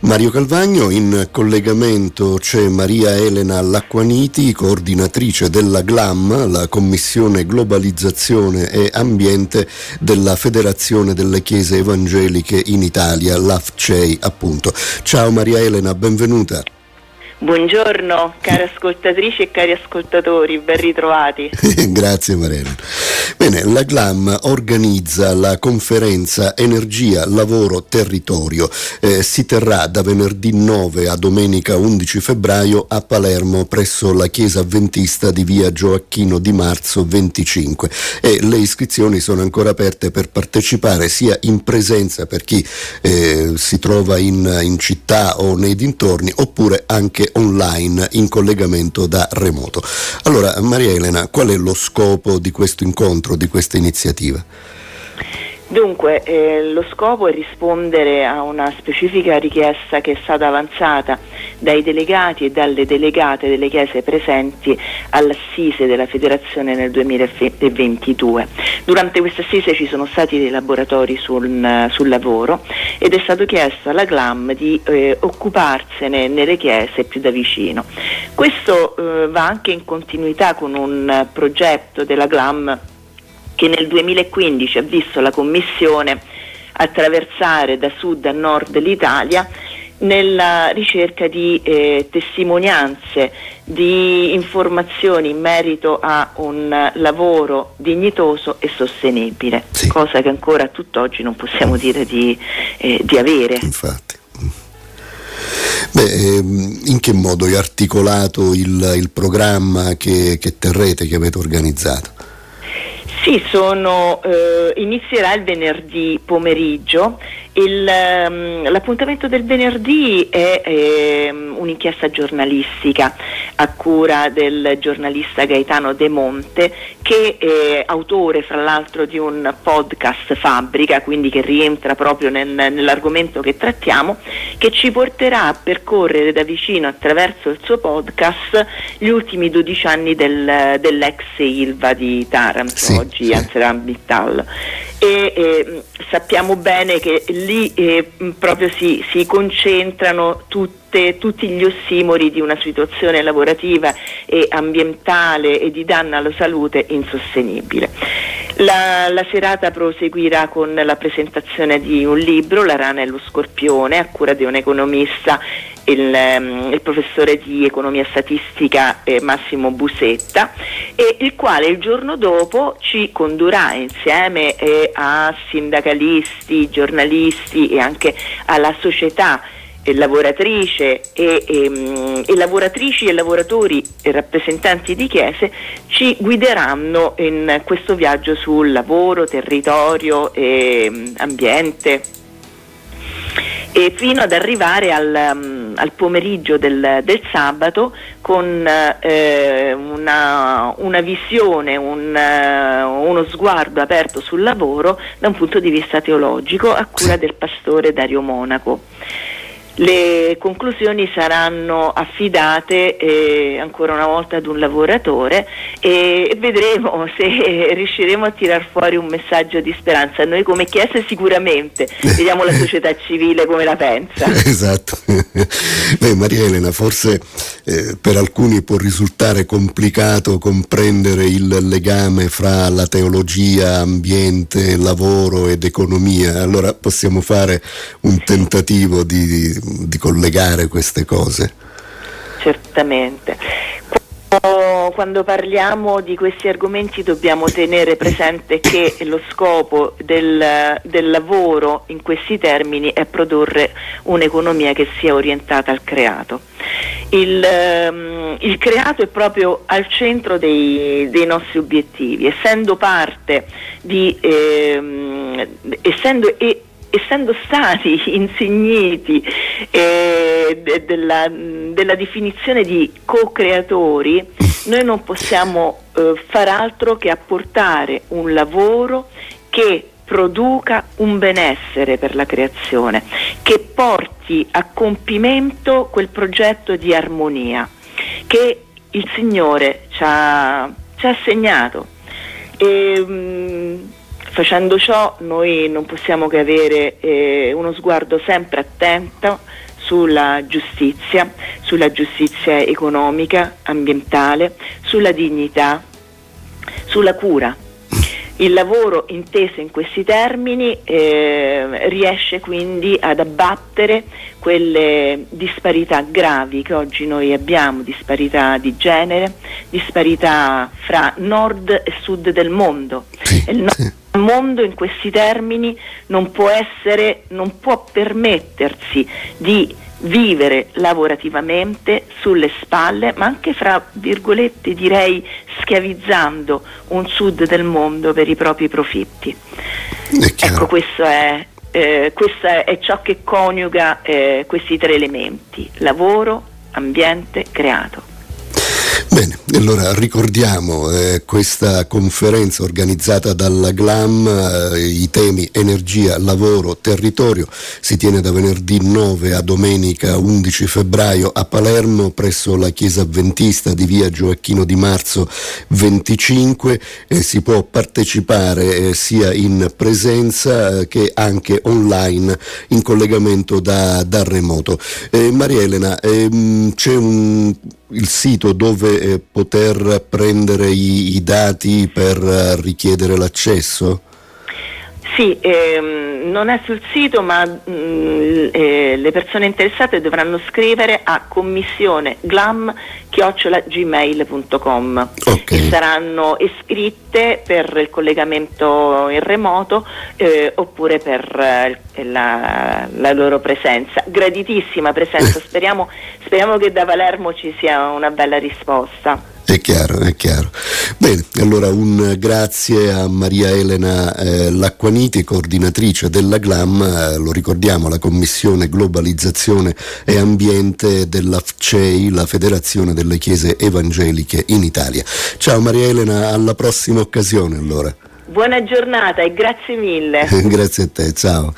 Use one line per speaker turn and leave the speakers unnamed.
Mario Calvagno, in collegamento c'è Maria Elena Lacquaniti, coordinatrice della GLAM, la Commissione Globalizzazione e Ambiente della Federazione delle Chiese Evangeliche in Italia, l'AFCEI appunto. Ciao Maria Elena, benvenuta.
Buongiorno cari ascoltatrici e cari ascoltatori, ben ritrovati.
Grazie Marena. Bene, la GLAM organizza la conferenza Energia, Lavoro, Territorio. Eh, si terrà da venerdì 9 a domenica 11 febbraio a Palermo presso la chiesa avventista di via Gioacchino di Marzo 25 e le iscrizioni sono ancora aperte per partecipare sia in presenza per chi eh, si trova in, in città o nei dintorni oppure anche online in collegamento da remoto. Allora, Maria Elena, qual è lo scopo di questo incontro, di questa iniziativa?
Dunque, eh, lo scopo è rispondere a una specifica richiesta che è stata avanzata dai delegati e dalle delegate delle chiese presenti all'assise della federazione nel 2022. Durante questa assise ci sono stati dei laboratori sul, sul lavoro ed è stato chiesto alla GLAM di eh, occuparsene nelle chiese più da vicino. Questo eh, va anche in continuità con un progetto della GLAM che nel 2015 ha visto la Commissione attraversare da sud a nord l'Italia nella ricerca di eh, testimonianze, di informazioni in merito a un lavoro dignitoso e sostenibile, sì. cosa che ancora a tutt'oggi non possiamo dire di, eh, di avere.
Infatti. Beh, ehm, in che modo è articolato il, il programma che, che terrete, che avete organizzato?
Sì, sono, eh, inizierà il venerdì pomeriggio il, um, l'appuntamento del venerdì è eh, un'inchiesta giornalistica a cura del giornalista Gaetano De Monte che è autore fra l'altro di un podcast Fabbrica, quindi che rientra proprio nel, nell'argomento che trattiamo, che ci porterà a percorrere da vicino attraverso il suo podcast gli ultimi 12 anni del, dell'ex Ilva di Taranto, sì, oggi sì. Mittal. E, eh, sappiamo bene che lì eh, proprio si, si concentrano tutte, tutti gli ossimori di una situazione lavorativa e ambientale e di danno alla salute insostenibile. La, la, serata proseguirà con la presentazione di un libro, La rana e lo scorpione, a cura di un economista, il, um, il professore di economia statistica eh, Massimo Busetta, e il quale il giorno dopo ci condurrà insieme eh, a sindacalisti, giornalisti e anche alla società lavoratrice e, e, e, lavoratrici e lavoratori e rappresentanti di chiese ci guideranno in questo viaggio sul lavoro, territorio e ambiente. E fino ad arrivare al, al pomeriggio del, del, sabato con eh, una, una, visione, un, uh, uno sguardo aperto sul lavoro da un punto di vista teologico a cura del pastore Dario Monaco. Le conclusioni saranno affidate eh, ancora una volta ad un lavoratore e vedremo se riusciremo a tirar fuori un messaggio di speranza. Noi come Chiesa sicuramente, vediamo la società civile come la pensa.
Esatto. Beh, Maria Elena, forse eh, per alcuni può risultare complicato comprendere il legame fra la teologia, ambiente, lavoro ed economia. Allora possiamo fare un tentativo di di collegare queste cose.
Certamente. Quando parliamo di questi argomenti dobbiamo tenere presente che lo scopo del, del, lavoro in questi termini è produrre un'economia che sia orientata al creato. Il, um, il creato è proprio al centro dei, dei nostri obiettivi, essendo parte di, ehm, essendo e essendo stati insigniti eh, de, della, della, definizione di co-creatori, noi non possiamo eh, far altro che apportare un lavoro che produca un benessere per la creazione, che porti a compimento quel progetto di armonia che il Signore ci ha, ci ha assegnato. E, mh, mm, Facendo ciò noi non possiamo che avere eh, uno sguardo sempre attento sulla giustizia, sulla giustizia economica, ambientale, sulla dignità, sulla cura. Il lavoro inteso in questi termini eh, riesce quindi ad abbattere quelle disparità gravi che oggi noi abbiamo, disparità di genere, disparità fra nord e sud del mondo.
Sì.
Mondo in questi termini non può essere, non può permettersi di vivere lavorativamente sulle spalle, ma anche fra virgolette direi schiavizzando un sud del mondo per i propri profitti.
È.
Ecco, questo è, eh, questo è ciò che coniuga eh, questi tre elementi, lavoro, ambiente, creato.
Bene, allora ricordiamo eh, questa conferenza organizzata dalla GLAM, eh, i temi energia, lavoro, territorio, si tiene da venerdì 9 a domenica 11 febbraio a Palermo presso la chiesa avventista di via Gioacchino di Marzo 25 e si può partecipare eh, sia in presenza eh, che anche online in collegamento da, da remoto. Eh, Maria Elena, ehm, c'è un il sito dove eh, poter prendere i, i dati per eh, richiedere l'accesso?
Sì, ehm, non è sul sito, ma mh, eh, le persone interessate dovranno scrivere a commissione glam gmail.com
Ok.
e saranno iscritte per il collegamento in remoto eh, oppure per eh, la, la loro presenza. Graditissima presenza, speriamo, speriamo che da Palermo ci sia una bella risposta.
È chiaro, è chiaro. Bene, allora un grazie a Maria Elena eh, Lacquaniti, coordinatrice della GLAM, eh, lo ricordiamo, la Commissione Globalizzazione e Ambiente della FCEI, la Federazione delle Chiese Evangeliche in Italia. Ciao Maria Elena, alla prossima occasione allora.
Buona giornata e grazie mille.
grazie a te, ciao.